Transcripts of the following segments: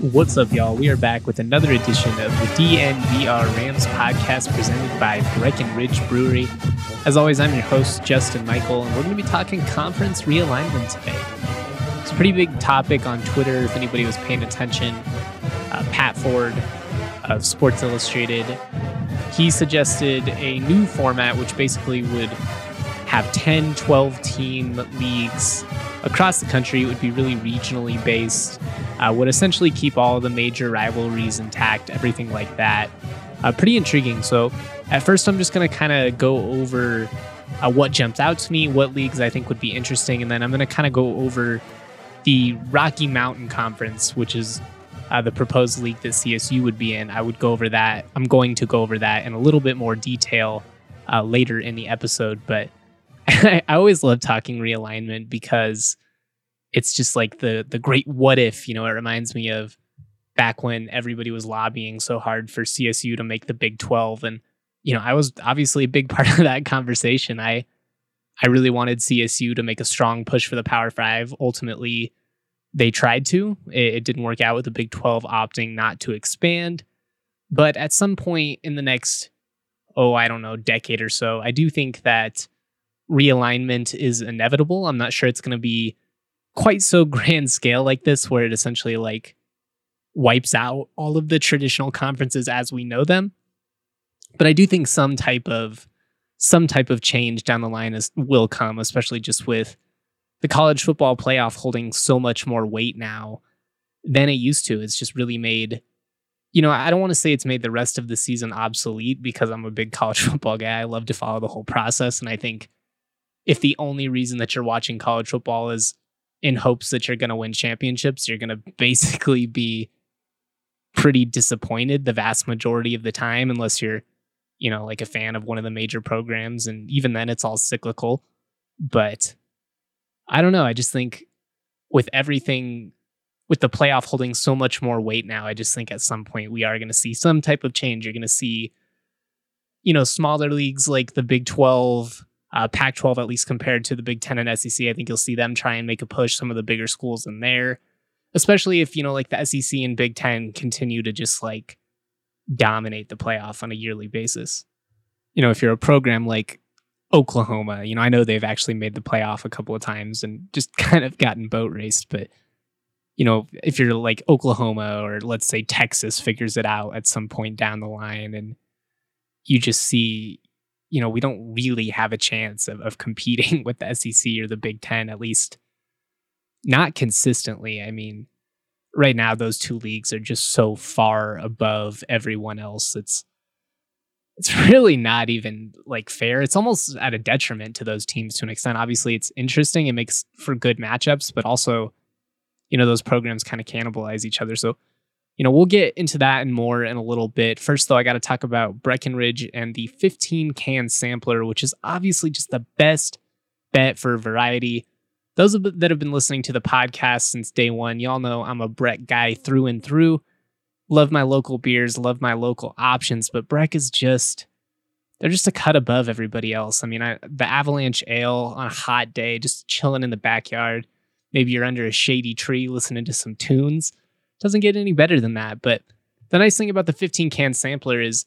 What's up, y'all? We are back with another edition of the DNVR Rams podcast presented by Breckenridge Brewery. As always, I'm your host, Justin Michael, and we're going to be talking conference realignment today. It's a pretty big topic on Twitter if anybody was paying attention. Uh, Pat Ford of Sports Illustrated, he suggested a new format which basically would have 10, 12 team leagues across the country. It would be really regionally based, uh, would essentially keep all the major rivalries intact, everything like that. Uh, pretty intriguing. So, at first, I'm just going to kind of go over uh, what jumped out to me, what leagues I think would be interesting, and then I'm going to kind of go over the Rocky Mountain Conference, which is uh, the proposed league that CSU would be in. I would go over that. I'm going to go over that in a little bit more detail uh, later in the episode, but I always love talking realignment because it's just like the the great what if. You know, it reminds me of back when everybody was lobbying so hard for CSU to make the Big Twelve, and you know, I was obviously a big part of that conversation. I I really wanted CSU to make a strong push for the Power Five. Ultimately, they tried to. It, it didn't work out with the Big Twelve opting not to expand. But at some point in the next, oh, I don't know, decade or so, I do think that realignment is inevitable. I'm not sure it's going to be quite so grand scale like this, where it essentially like wipes out all of the traditional conferences as we know them. But I do think some type of some type of change down the line is will come, especially just with the college football playoff holding so much more weight now than it used to. It's just really made you know, I don't want to say it's made the rest of the season obsolete because I'm a big college football guy. I love to follow the whole process. And I think if the only reason that you're watching college football is in hopes that you're going to win championships, you're going to basically be pretty disappointed the vast majority of the time, unless you're, you know, like a fan of one of the major programs. And even then, it's all cyclical. But I don't know. I just think with everything, with the playoff holding so much more weight now, I just think at some point we are going to see some type of change. You're going to see, you know, smaller leagues like the Big 12 uh, Pac 12, at least compared to the Big 10 and SEC. I think you'll see them try and make a push, some of the bigger schools in there, especially if, you know, like the SEC and Big 10 continue to just like dominate the playoff on a yearly basis. You know, if you're a program like Oklahoma, you know, I know they've actually made the playoff a couple of times and just kind of gotten boat raced, but you know, if you're like Oklahoma or let's say Texas figures it out at some point down the line and you just see you know, we don't really have a chance of, of competing with the SEC or the Big Ten, at least not consistently. I mean, right now those two leagues are just so far above everyone else. It's it's really not even like fair. It's almost at a detriment to those teams to an extent. Obviously, it's interesting. It makes for good matchups, but also, you know, those programs kind of cannibalize each other. So you know, we'll get into that and more in a little bit. First, though, I got to talk about Breckenridge and the 15 can sampler, which is obviously just the best bet for variety. Those that have been listening to the podcast since day one, y'all know I'm a Breck guy through and through. Love my local beers, love my local options, but Breck is just, they're just a cut above everybody else. I mean, I, the Avalanche Ale on a hot day, just chilling in the backyard. Maybe you're under a shady tree listening to some tunes doesn't get any better than that. But the nice thing about the 15 can sampler is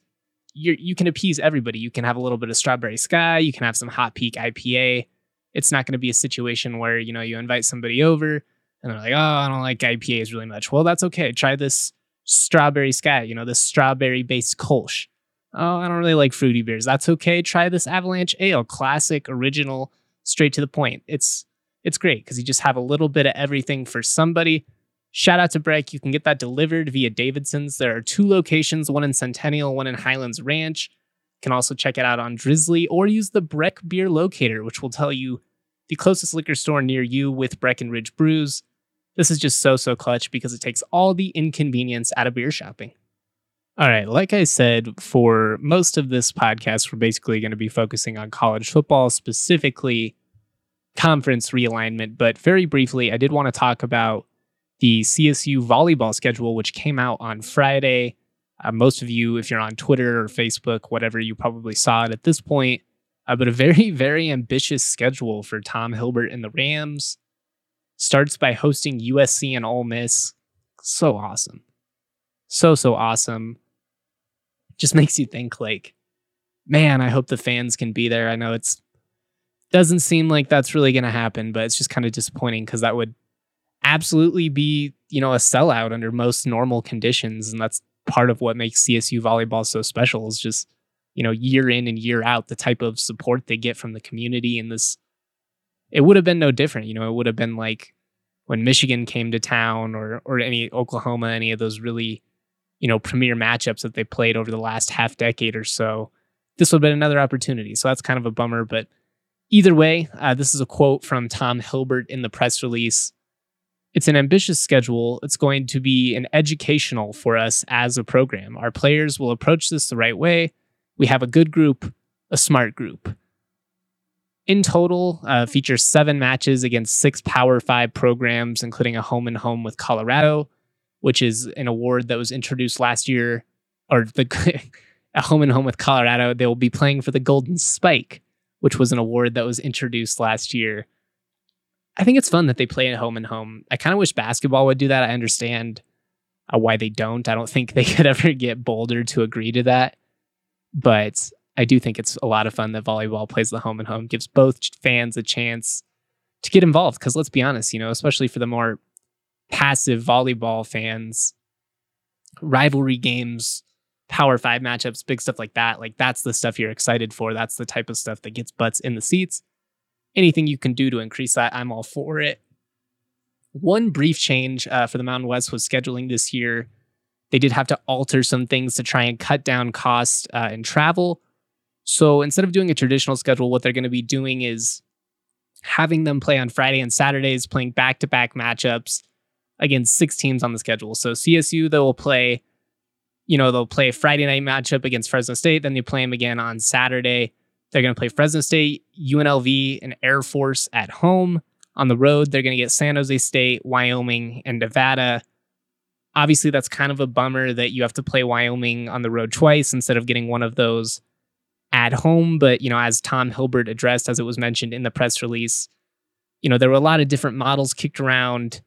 you you can appease everybody. You can have a little bit of strawberry sky. You can have some hot peak IPA. It's not going to be a situation where you know you invite somebody over and they're like, "Oh, I don't like IPAs really much." Well, that's okay. Try this strawberry sky. You know, this strawberry based Kolsch. Oh, I don't really like fruity beers. That's okay. Try this Avalanche Ale, classic, original, straight to the point. It's it's great because you just have a little bit of everything for somebody. Shout out to Breck. You can get that delivered via Davidson's. There are two locations, one in Centennial, one in Highlands Ranch. You can also check it out on Drizzly or use the Breck Beer Locator, which will tell you the closest liquor store near you with Breckenridge brews. This is just so, so clutch because it takes all the inconvenience out of beer shopping. All right, like I said, for most of this podcast, we're basically going to be focusing on college football, specifically conference realignment. But very briefly, I did want to talk about the CSU volleyball schedule, which came out on Friday. Uh, most of you, if you're on Twitter or Facebook, whatever, you probably saw it at this point. Uh, but a very, very ambitious schedule for Tom Hilbert and the Rams. Starts by hosting USC and Ole Miss. so awesome. So, so awesome. Just makes you think like, man, I hope the fans can be there. I know it's doesn't seem like that's really going to happen, but it's just kind of disappointing because that would absolutely be, you know, a sellout under most normal conditions. And that's part of what makes CSU volleyball so special is just, you know, year in and year out, the type of support they get from the community and this it would have been no different. You know, it would have been like when Michigan came to town or or any Oklahoma, any of those really, you know, premier matchups that they played over the last half decade or so. This would have been another opportunity. So that's kind of a bummer. But either way, uh, this is a quote from Tom Hilbert in the press release. It's an ambitious schedule. It's going to be an educational for us as a program. Our players will approach this the right way. We have a good group, a smart group in total uh, features seven matches against six Power Five programs, including a home and home with Colorado, which is an award that was introduced last year, or the a home and home with Colorado. They will be playing for the Golden Spike, which was an award that was introduced last year. I think it's fun that they play at home and home. I kind of wish basketball would do that. I understand uh, why they don't. I don't think they could ever get Boulder to agree to that, but I do think it's a lot of fun that volleyball plays the home and home, gives both fans a chance to get involved. Because let's be honest, you know, especially for the more passive volleyball fans, rivalry games, power five matchups, big stuff like that, like that's the stuff you're excited for. That's the type of stuff that gets butts in the seats. Anything you can do to increase that, I'm all for it. One brief change uh, for the Mountain West was scheduling this year. They did have to alter some things to try and cut down cost uh, and travel. So instead of doing a traditional schedule, what they're going to be doing is having them play on Friday and Saturdays, playing back to back matchups against six teams on the schedule. So CSU, they will play, you know, they'll play a Friday night matchup against Fresno State. Then they play them again on Saturday. They're going to play Fresno State, UNLV, and Air Force at home. On the road, they're going to get San Jose State, Wyoming, and Nevada. Obviously, that's kind of a bummer that you have to play Wyoming on the road twice instead of getting one of those at home. But, you know, as Tom Hilbert addressed, as it was mentioned in the press release, you know, there were a lot of different models kicked around.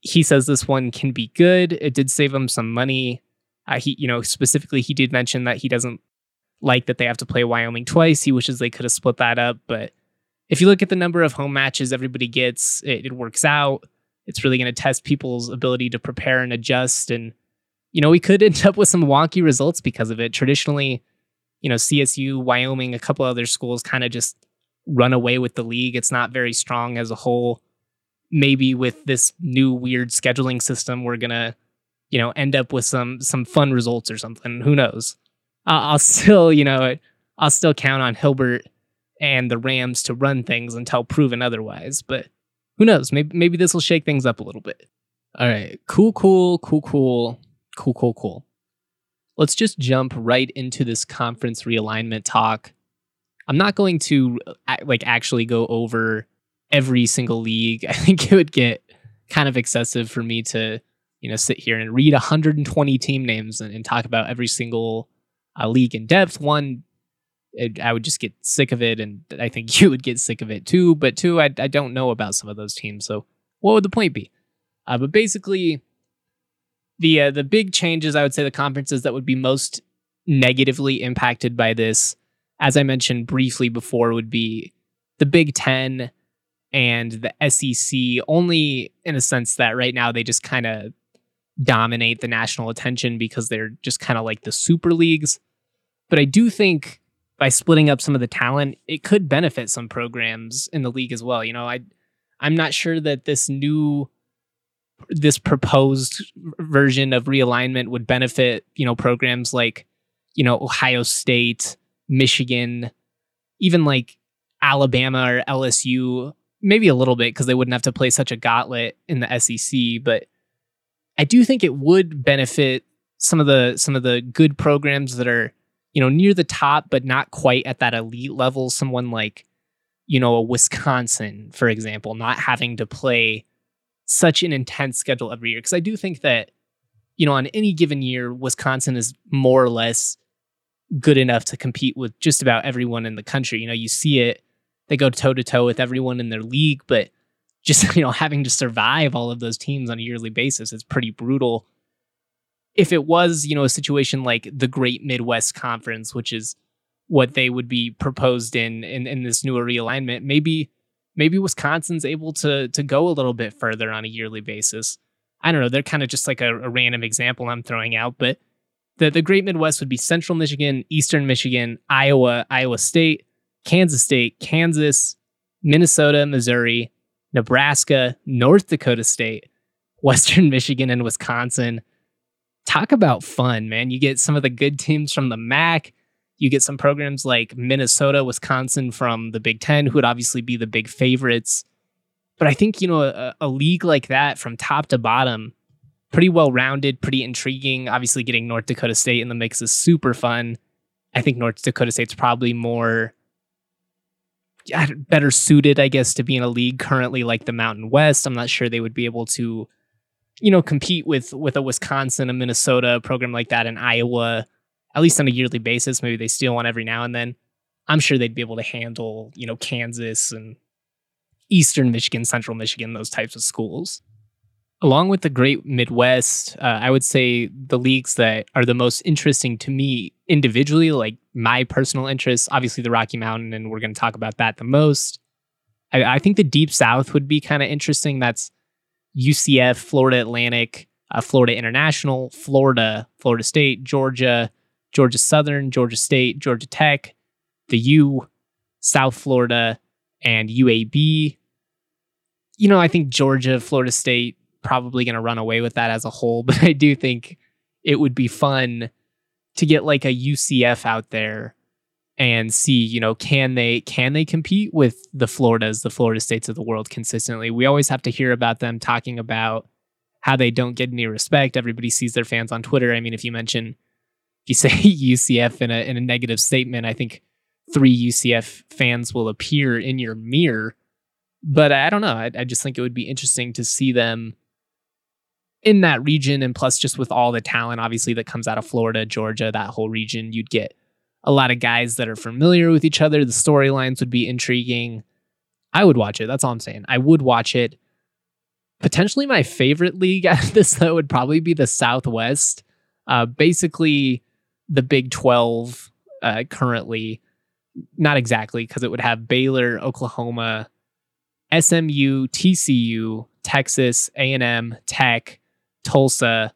He says this one can be good. It did save him some money. Uh, he, you know, specifically, he did mention that he doesn't like that they have to play Wyoming twice. He wishes they could have split that up. But if you look at the number of home matches everybody gets, it, it works out. It's really going to test people's ability to prepare and adjust. And, you know, we could end up with some wonky results because of it. Traditionally, you know, CSU, Wyoming, a couple other schools kind of just run away with the league. It's not very strong as a whole. Maybe with this new weird scheduling system, we're gonna, you know, end up with some some fun results or something. Who knows? I'll still, you know, I'll still count on Hilbert and the Rams to run things until proven otherwise. But who knows? Maybe maybe this will shake things up a little bit. All right, cool, cool, cool, cool, cool, cool, cool let's just jump right into this conference realignment talk. I'm not going to uh, like actually go over every single league. I think it would get kind of excessive for me to, you know, sit here and read 120 team names and, and talk about every single uh, league in depth. One, it, I would just get sick of it, and I think you would get sick of it too. But two, I, I don't know about some of those teams, so what would the point be? Uh, but basically, the uh, the big changes I would say the conferences that would be most negatively impacted by this, as I mentioned briefly before, would be the Big Ten and the SEC. Only in a sense that right now they just kind of dominate the national attention because they're just kind of like the super leagues. But I do think by splitting up some of the talent, it could benefit some programs in the league as well. You know, I I'm not sure that this new this proposed version of realignment would benefit, you know, programs like, you know, Ohio State, Michigan, even like Alabama or LSU, maybe a little bit because they wouldn't have to play such a gauntlet in the SEC, but I do think it would benefit some of the some of the good programs that are, you know, near the top but not quite at that elite level, someone like you know, a Wisconsin, for example, not having to play such an intense schedule every year because I do think that you know on any given year Wisconsin is more or less good enough to compete with just about everyone in the country. You know, you see it they go toe to toe with everyone in their league, but just you know having to survive all of those teams on a yearly basis is pretty brutal. If it was you know a situation like the Great Midwest Conference, which is what they would be proposed in in, in this newer realignment, maybe maybe Wisconsin's able to to go a little bit further on a yearly basis. I don't know. They're kind of just like a, a random example I'm throwing out, but the the Great Midwest would be Central Michigan, Eastern Michigan, Iowa, Iowa State, Kansas State, Kansas, Minnesota, Missouri, Nebraska, North Dakota State, Western Michigan, and Wisconsin. Talk about fun, man. You get some of the good teams from the MAC. You get some programs like Minnesota, Wisconsin from the Big Ten, who would obviously be the big favorites. But I think, you know, a, a league like that from top to bottom, pretty well rounded, pretty intriguing. Obviously, getting North Dakota State in the mix is super fun. I think North Dakota State's probably more better suited, I guess, to be in a league currently like the Mountain West. I'm not sure they would be able to, you know, compete with with a Wisconsin, a Minnesota program like that in Iowa, at least on a yearly basis. Maybe they steal one every now and then. I'm sure they'd be able to handle, you know, Kansas and Eastern Michigan, Central Michigan, those types of schools. Along with the Great Midwest, uh, I would say the leagues that are the most interesting to me individually, like my personal interests, obviously the Rocky Mountain, and we're going to talk about that the most. I, I think the Deep South would be kind of interesting. That's UCF, Florida Atlantic, uh, Florida International, Florida, Florida State, Georgia, Georgia Southern, Georgia State, Georgia Tech, the U, South Florida, and UAB. You know, I think Georgia, Florida State, probably going to run away with that as a whole, but I do think it would be fun to get like a UCF out there and see, you know, can they can they compete with the Floridas, the Florida states of the world consistently? We always have to hear about them talking about how they don't get any respect. Everybody sees their fans on Twitter. I mean, if you mention if you say UCF in a in a negative statement, I think three UCF fans will appear in your mirror. But I don't know. I, I just think it would be interesting to see them in that region and plus just with all the talent obviously that comes out of Florida, Georgia, that whole region, you'd get a lot of guys that are familiar with each other. The storylines would be intriguing. I would watch it. That's all I'm saying. I would watch it. Potentially my favorite league out of this though would probably be the Southwest. Uh, basically the Big 12 uh, currently. Not exactly, because it would have Baylor, Oklahoma, SMU, TCU, Texas, A&M, Tech, Tulsa,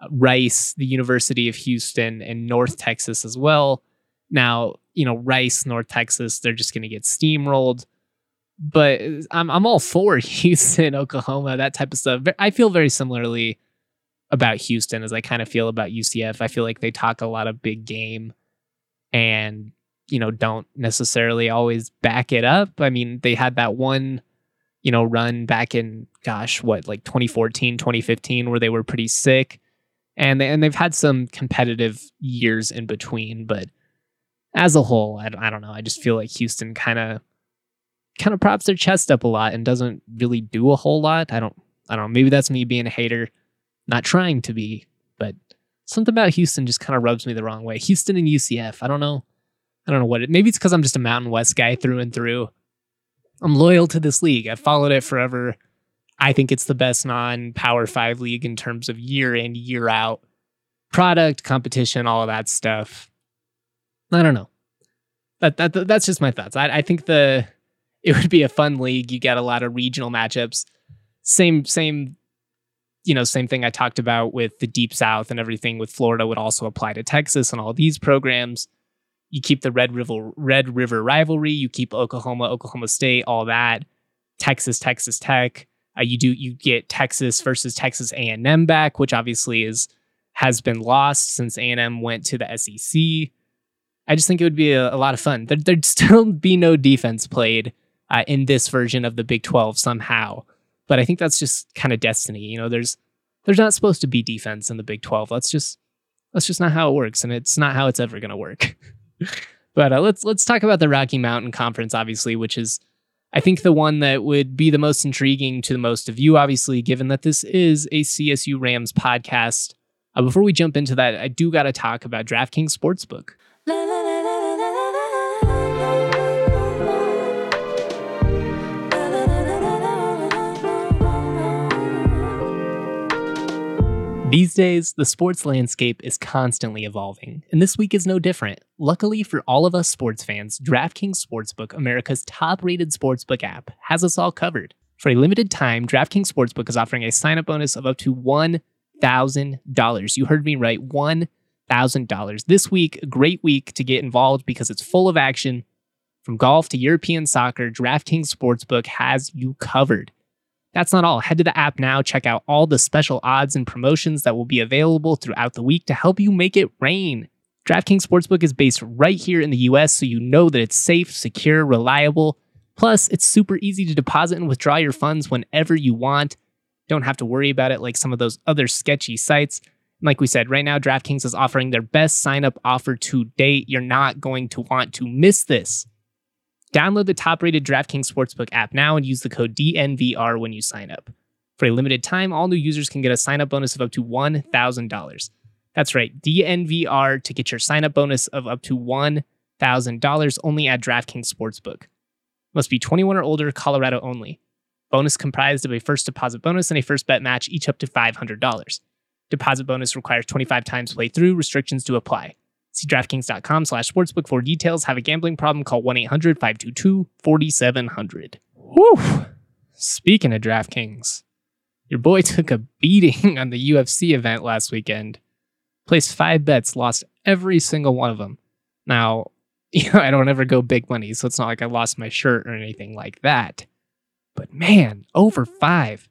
uh, Rice, the University of Houston, and North Texas as well. Now, you know, Rice, North Texas, they're just going to get steamrolled. But uh, I'm I'm all for Houston, Oklahoma, that type of stuff. I feel very similarly about Houston as I kind of feel about UCF. I feel like they talk a lot of big game and you know don't necessarily always back it up. I mean, they had that one you know, run back in gosh, what like 2014, 2015 where they were pretty sick. And they, and they've had some competitive years in between, but as a whole, I, I don't know. I just feel like Houston kind of kind of props their chest up a lot and doesn't really do a whole lot. I don't I don't know. Maybe that's me being a hater, not trying to be, but something about Houston just kind of rubs me the wrong way. Houston and UCF. I don't know. I don't know what it. Maybe it's because I'm just a Mountain West guy through and through. I'm loyal to this league. I've followed it forever. I think it's the best non Power Five league in terms of year in, year out product, competition, all of that stuff. I don't know. That, that that's just my thoughts. I, I think the it would be a fun league. You get a lot of regional matchups. Same same you know same thing I talked about with the Deep South and everything with Florida would also apply to Texas and all these programs you keep the Red River Red River rivalry, you keep Oklahoma, Oklahoma State, all that. Texas, Texas Tech. Uh, you do you get Texas versus Texas A and M back, which obviously is has been lost since A and M went to the SEC. I just think it would be a, a lot of fun. There, would still be no defense played uh, in this version of the Big Twelve somehow, but I think that's just kind of destiny. You know, there's there's not supposed to be defense in the Big Twelve. That's just that's just not how it works, and it's not how it's ever going to work. but uh, let's let's talk about the Rocky Mountain Conference, obviously, which is I think the one that would be the most intriguing to the most of you, obviously, given that this is a CSU Rams podcast. Uh, before we jump into that, I do got to talk about DraftKings Sportsbook. These days, the sports landscape is constantly evolving, and this week is no different. Luckily for all of us sports fans, DraftKings Sportsbook, America's top rated sportsbook app, has us all covered. For a limited time, DraftKings Sportsbook is offering a sign up bonus of up to $1,000. You heard me right, $1,000. This week, a great week to get involved because it's full of action. From golf to European soccer, DraftKings Sportsbook has you covered. That's not all. Head to the app now, check out all the special odds and promotions that will be available throughout the week to help you make it rain. DraftKings Sportsbook is based right here in the US, so you know that it's safe, secure, reliable. Plus, it's super easy to deposit and withdraw your funds whenever you want. Don't have to worry about it like some of those other sketchy sites. Like we said, right now, DraftKings is offering their best sign up offer to date. You're not going to want to miss this. Download the top rated DraftKings Sportsbook app now and use the code DNVR when you sign up. For a limited time, all new users can get a sign up bonus of up to $1,000. That's right, DNVR to get your sign up bonus of up to $1,000 only at DraftKings Sportsbook. Must be 21 or older, Colorado only. Bonus comprised of a first deposit bonus and a first bet match, each up to $500. Deposit bonus requires 25 times playthrough. Restrictions do apply. See DraftKings.com slash sportsbook for details. Have a gambling problem? Call 1 800 522 4700. Whew. Speaking of DraftKings, your boy took a beating on the UFC event last weekend. Placed five bets, lost every single one of them. Now, you know, I don't ever go big money, so it's not like I lost my shirt or anything like that. But man, over five.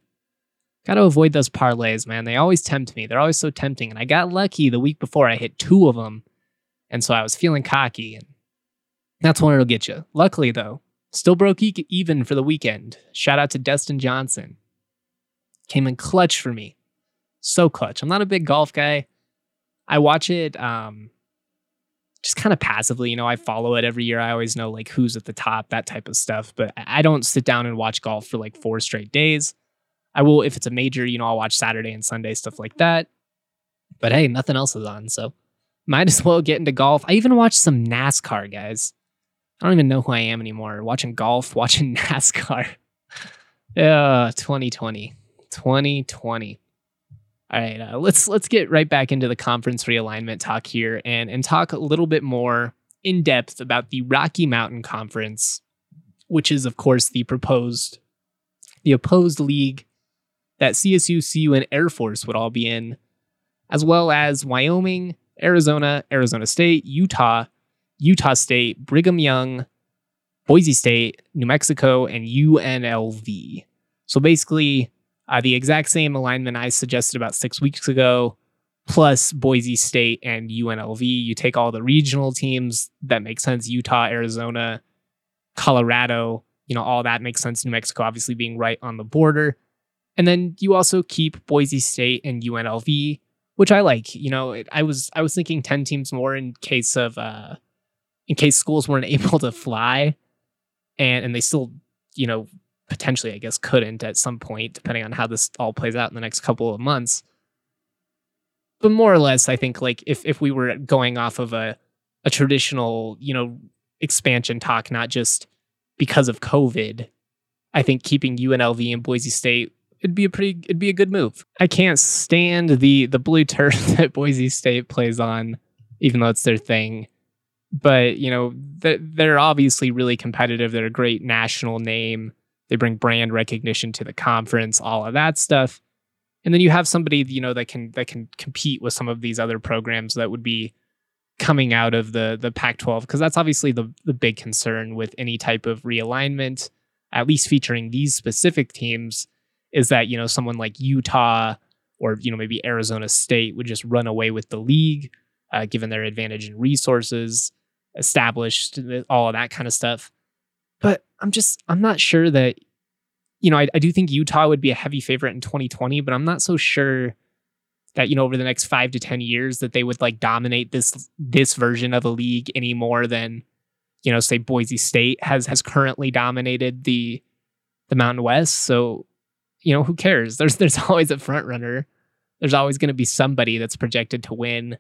Got to avoid those parlays, man. They always tempt me. They're always so tempting. And I got lucky the week before I hit two of them and so I was feeling cocky, and that's when it'll get you. Luckily, though, still broke e- even for the weekend. Shout out to Dustin Johnson. Came in clutch for me. So clutch. I'm not a big golf guy. I watch it um, just kind of passively. You know, I follow it every year. I always know like who's at the top, that type of stuff. But I don't sit down and watch golf for like four straight days. I will if it's a major, you know, I'll watch Saturday and Sunday, stuff like that. But hey, nothing else is on. So might as well get into golf. I even watched some NASCAR, guys. I don't even know who I am anymore. Watching golf, watching NASCAR. Yeah, 2020. 2020. All right, uh, let's let's get right back into the conference realignment talk here and and talk a little bit more in depth about the Rocky Mountain Conference, which is of course the proposed the opposed league that CSU, CU, and Air Force would all be in, as well as Wyoming, Arizona, Arizona State, Utah, Utah State, Brigham Young, Boise State, New Mexico, and UNLV. So basically, uh, the exact same alignment I suggested about six weeks ago, plus Boise State and UNLV. You take all the regional teams, that makes sense. Utah, Arizona, Colorado, you know, all that makes sense. New Mexico, obviously, being right on the border. And then you also keep Boise State and UNLV which I like. You know, it, I was I was thinking ten teams more in case of uh, in case schools weren't able to fly, and and they still you know potentially I guess couldn't at some point depending on how this all plays out in the next couple of months. But more or less, I think like if if we were going off of a a traditional you know expansion talk, not just because of COVID, I think keeping UNLV and Boise State it'd be a pretty it'd be a good move. I can't stand the the blue turf that Boise State plays on, even though it's their thing. But you know they're obviously really competitive. They're a great national name. They bring brand recognition to the conference, all of that stuff. And then you have somebody you know that can that can compete with some of these other programs that would be coming out of the the Pac-12 because that's obviously the the big concern with any type of realignment, at least featuring these specific teams is that you know someone like Utah or you know maybe Arizona State would just run away with the league, uh, given their advantage in resources, established all of that kind of stuff. But I'm just I'm not sure that you know I, I do think Utah would be a heavy favorite in 2020, but I'm not so sure that you know over the next five to ten years that they would like dominate this this version of the league any more than you know say Boise State has has currently dominated the the Mountain West. So you know, who cares? There's there's always a front runner. There's always going to be somebody that's projected to win.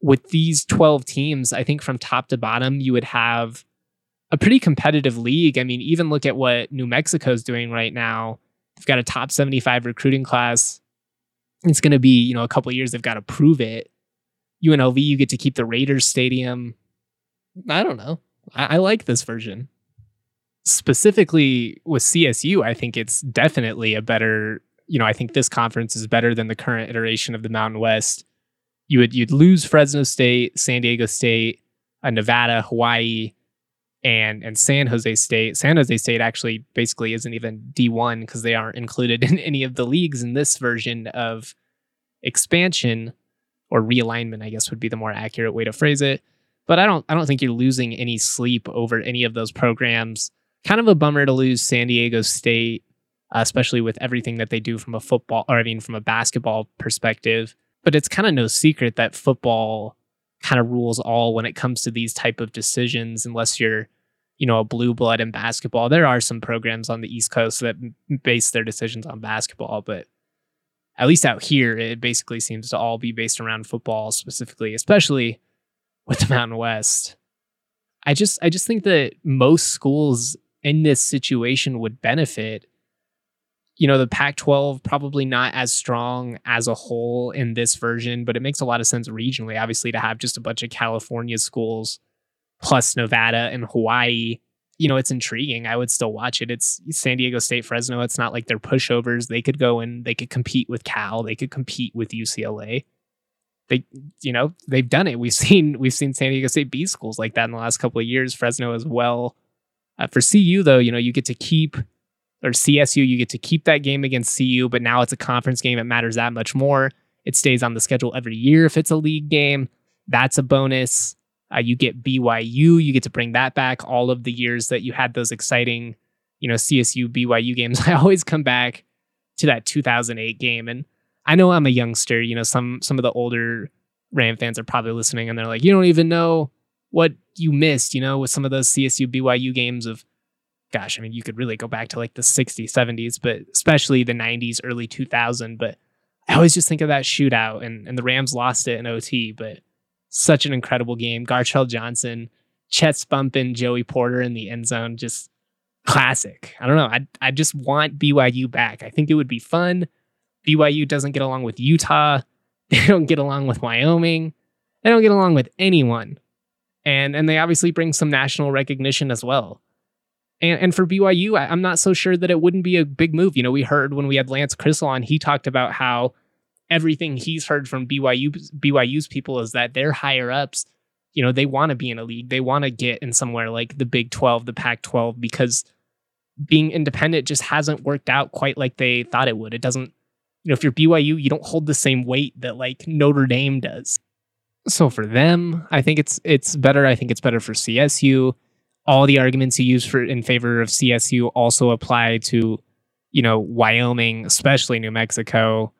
With these 12 teams, I think from top to bottom, you would have a pretty competitive league. I mean, even look at what New Mexico's doing right now. They've got a top 75 recruiting class. it's going to be, you know, a couple years they've got to prove it. UNLV, you get to keep the Raiders Stadium. I don't know. I, I like this version. Specifically with CSU, I think it's definitely a better, you know, I think this conference is better than the current iteration of the Mountain West. You would you'd lose Fresno State, San Diego State, uh, Nevada, Hawaii, and and San Jose State. San Jose State actually basically isn't even D1 because they aren't included in any of the leagues in this version of expansion or realignment, I guess would be the more accurate way to phrase it. But I don't I don't think you're losing any sleep over any of those programs. Kind of a bummer to lose San Diego State, uh, especially with everything that they do from a football or I mean from a basketball perspective. But it's kind of no secret that football kind of rules all when it comes to these type of decisions unless you're you know a blue blood in basketball there are some programs on the east coast that base their decisions on basketball but at least out here it basically seems to all be based around football specifically especially with the mountain west i just i just think that most schools in this situation would benefit you know, the Pac 12 probably not as strong as a whole in this version, but it makes a lot of sense regionally, obviously, to have just a bunch of California schools plus Nevada and Hawaii. You know, it's intriguing. I would still watch it. It's San Diego State, Fresno. It's not like they're pushovers. They could go and they could compete with Cal. They could compete with UCLA. They, you know, they've done it. We've seen we've seen San Diego State beat schools like that in the last couple of years. Fresno as well. Uh, for CU though, you know, you get to keep or CSU, you get to keep that game against CU, but now it's a conference game. It matters that much more. It stays on the schedule every year if it's a league game. That's a bonus. Uh, you get BYU, you get to bring that back all of the years that you had those exciting, you know, CSU BYU games. I always come back to that 2008 game and I know I'm a youngster, you know, some some of the older Ram fans are probably listening and they're like, "You don't even know what you missed, you know, with some of those CSU BYU games of gosh, I mean, you could really go back to like the 60s, 70s, but especially the 90s, early 2000. But I always just think of that shootout, and, and the Rams lost it in OT, but such an incredible game. Gartrell Johnson, chest bumping Joey Porter in the end zone, just classic. I don't know. I, I just want BYU back. I think it would be fun. BYU doesn't get along with Utah. They don't get along with Wyoming. They don't get along with anyone. And, and they obviously bring some national recognition as well. And, and for BYU, I, am not so sure that it wouldn't be a big move. You know, we heard when we had Lance Crissell on, he talked about how everything he's heard from BYU BYU's people is that their higher ups, you know, they want to be in a league. They want to get in somewhere like the Big 12, the Pac 12, because being independent just hasn't worked out quite like they thought it would. It doesn't, you know, if you're BYU, you don't hold the same weight that like Notre Dame does. So for them, I think it's it's better. I think it's better for CSU all the arguments you use for in favor of CSU also apply to, you know, Wyoming, especially New Mexico.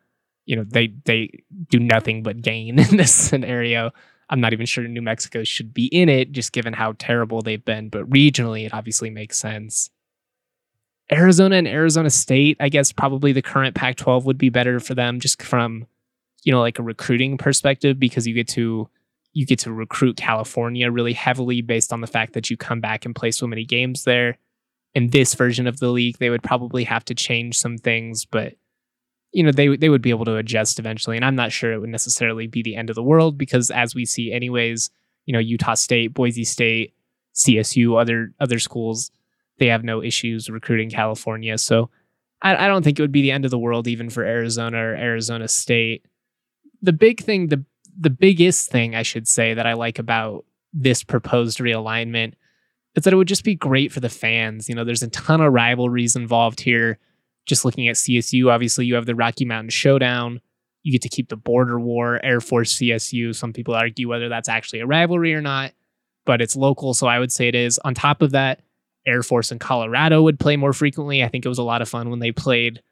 You know, they they do nothing but gain in this scenario. I'm not even sure New Mexico should be in it, just given how terrible they've been. But regionally, it obviously makes sense. Arizona and Arizona State, I guess probably the current Pac 12 would be better for them just from, you know, like a recruiting perspective because you get to you get to recruit California really heavily based on the fact that you come back and play so many games there. In this version of the league, they would probably have to change some things, but you know they they would be able to adjust eventually. And I'm not sure it would necessarily be the end of the world because, as we see, anyways, you know Utah State, Boise State, CSU, other other schools, they have no issues recruiting California. So I, I don't think it would be the end of the world even for Arizona or Arizona State. The big thing, the the biggest thing I should say that I like about this proposed realignment is that it would just be great for the fans. You know, there's a ton of rivalries involved here. Just looking at CSU, obviously you have the Rocky Mountain Showdown. You get to keep the border war, Air Force CSU. Some people argue whether that's actually a rivalry or not, but it's local, so I would say it is. On top of that, Air Force and Colorado would play more frequently. I think it was a lot of fun when they played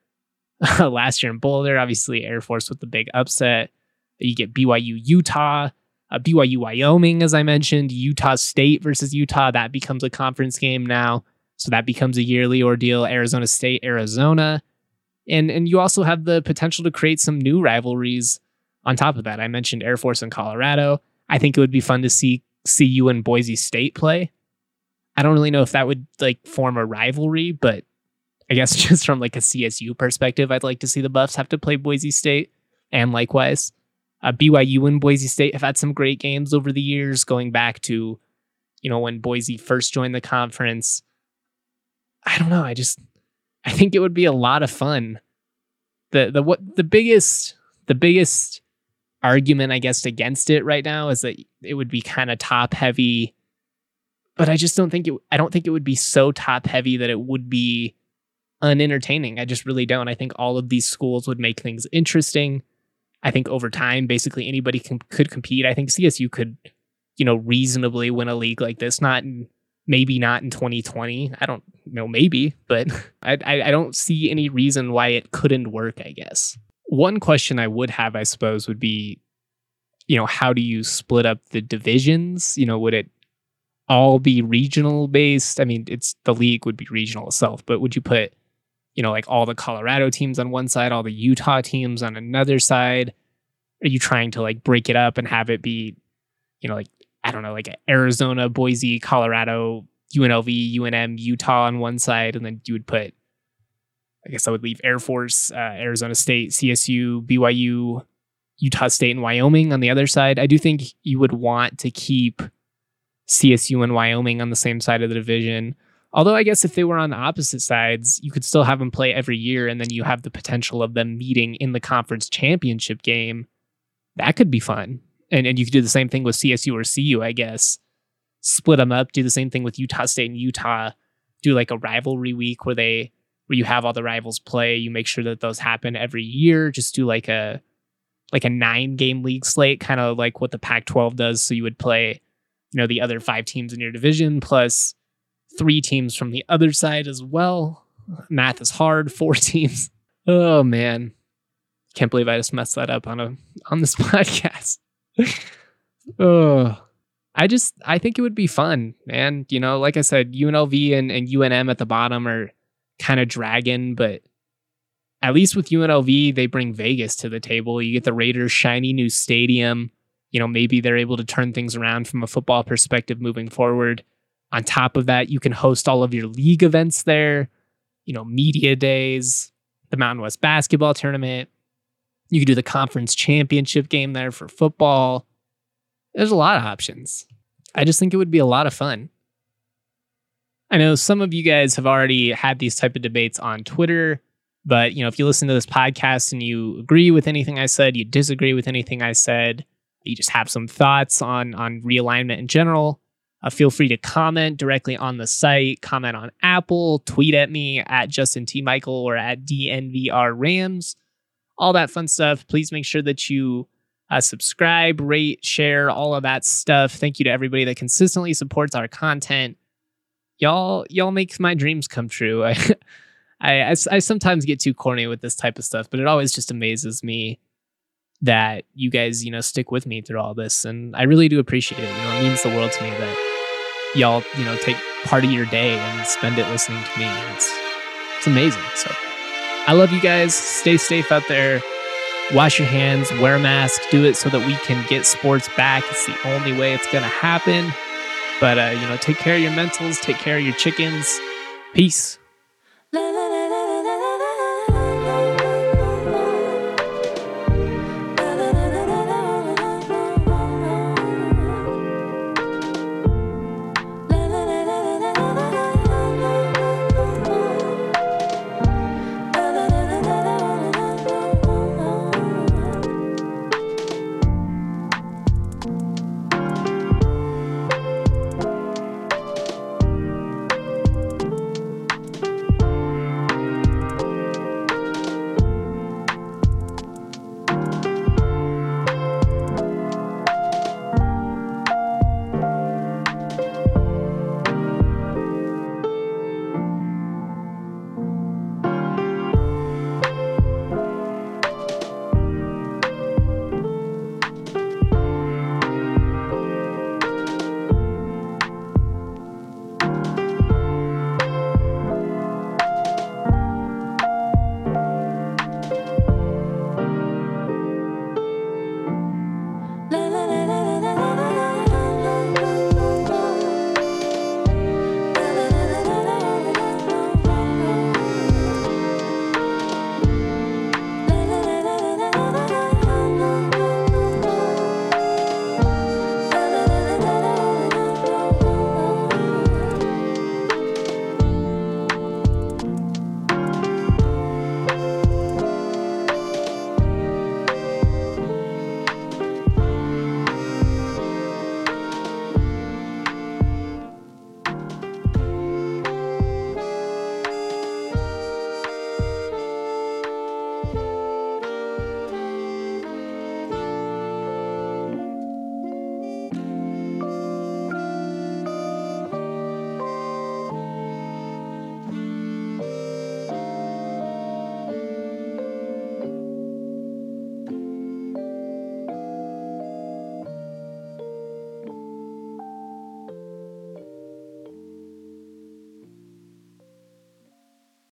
last year in Boulder. Obviously, Air Force with the big upset. You get BYU Utah, uh, BYU Wyoming, as I mentioned, Utah State versus Utah. That becomes a conference game now. So that becomes a yearly ordeal. Arizona State, Arizona. And, and you also have the potential to create some new rivalries on top of that. I mentioned Air Force and Colorado. I think it would be fun to see CU and Boise State play. I don't really know if that would like form a rivalry, but I guess just from like a CSU perspective, I'd like to see the Buffs have to play Boise State and likewise. Uh, BYU and Boise State have had some great games over the years, going back to, you know, when Boise first joined the conference. I don't know. I just, I think it would be a lot of fun. The the what the biggest the biggest argument I guess against it right now is that it would be kind of top heavy, but I just don't think it. I don't think it would be so top heavy that it would be unentertaining. I just really don't. I think all of these schools would make things interesting. I think over time, basically anybody can, could compete. I think CSU could, you know, reasonably win a league like this. Not maybe not in 2020. I don't know, maybe, but I, I don't see any reason why it couldn't work. I guess one question I would have, I suppose, would be, you know, how do you split up the divisions? You know, would it all be regional based? I mean, it's the league would be regional itself, but would you put you know, like all the Colorado teams on one side, all the Utah teams on another side? Are you trying to like break it up and have it be, you know, like, I don't know, like Arizona, Boise, Colorado, UNLV, UNM, Utah on one side, and then you would put, I guess I would leave Air Force, uh, Arizona State, CSU, BYU, Utah State, and Wyoming on the other side. I do think you would want to keep CSU and Wyoming on the same side of the division. Although I guess if they were on the opposite sides, you could still have them play every year, and then you have the potential of them meeting in the conference championship game. That could be fun, and and you could do the same thing with CSU or CU, I guess. Split them up. Do the same thing with Utah State and Utah. Do like a rivalry week where they where you have all the rivals play. You make sure that those happen every year. Just do like a like a nine game league slate, kind of like what the Pac-12 does. So you would play, you know, the other five teams in your division plus three teams from the other side as well. Math is hard. Four teams. Oh man, can't believe I just messed that up on a on this podcast. oh, I just I think it would be fun, man. You know, like I said, UNLV and, and UNM at the bottom are kind of dragging, but at least with UNLV, they bring Vegas to the table. You get the Raiders' shiny new stadium. You know, maybe they're able to turn things around from a football perspective moving forward. On top of that, you can host all of your league events there, you know, media days, the Mountain West basketball tournament. You can do the conference championship game there for football. There's a lot of options. I just think it would be a lot of fun. I know some of you guys have already had these type of debates on Twitter, but you know, if you listen to this podcast and you agree with anything I said, you disagree with anything I said, you just have some thoughts on on realignment in general, uh, feel free to comment directly on the site, comment on Apple, tweet at me at Justin T. Michael or at DNVR Rams, all that fun stuff. Please make sure that you uh, subscribe, rate, share, all of that stuff. Thank you to everybody that consistently supports our content. Y'all, y'all make my dreams come true. I, I, I, I sometimes get too corny with this type of stuff, but it always just amazes me that you guys, you know, stick with me through all this. And I really do appreciate it. You know, it means the world to me that y'all, you know, take part of your day and spend it listening to me. It's it's amazing. So I love you guys. Stay safe out there. Wash your hands, wear a mask, do it so that we can get sports back. It's the only way it's gonna happen. But uh, you know, take care of your mentals, take care of your chickens. Peace. La, la.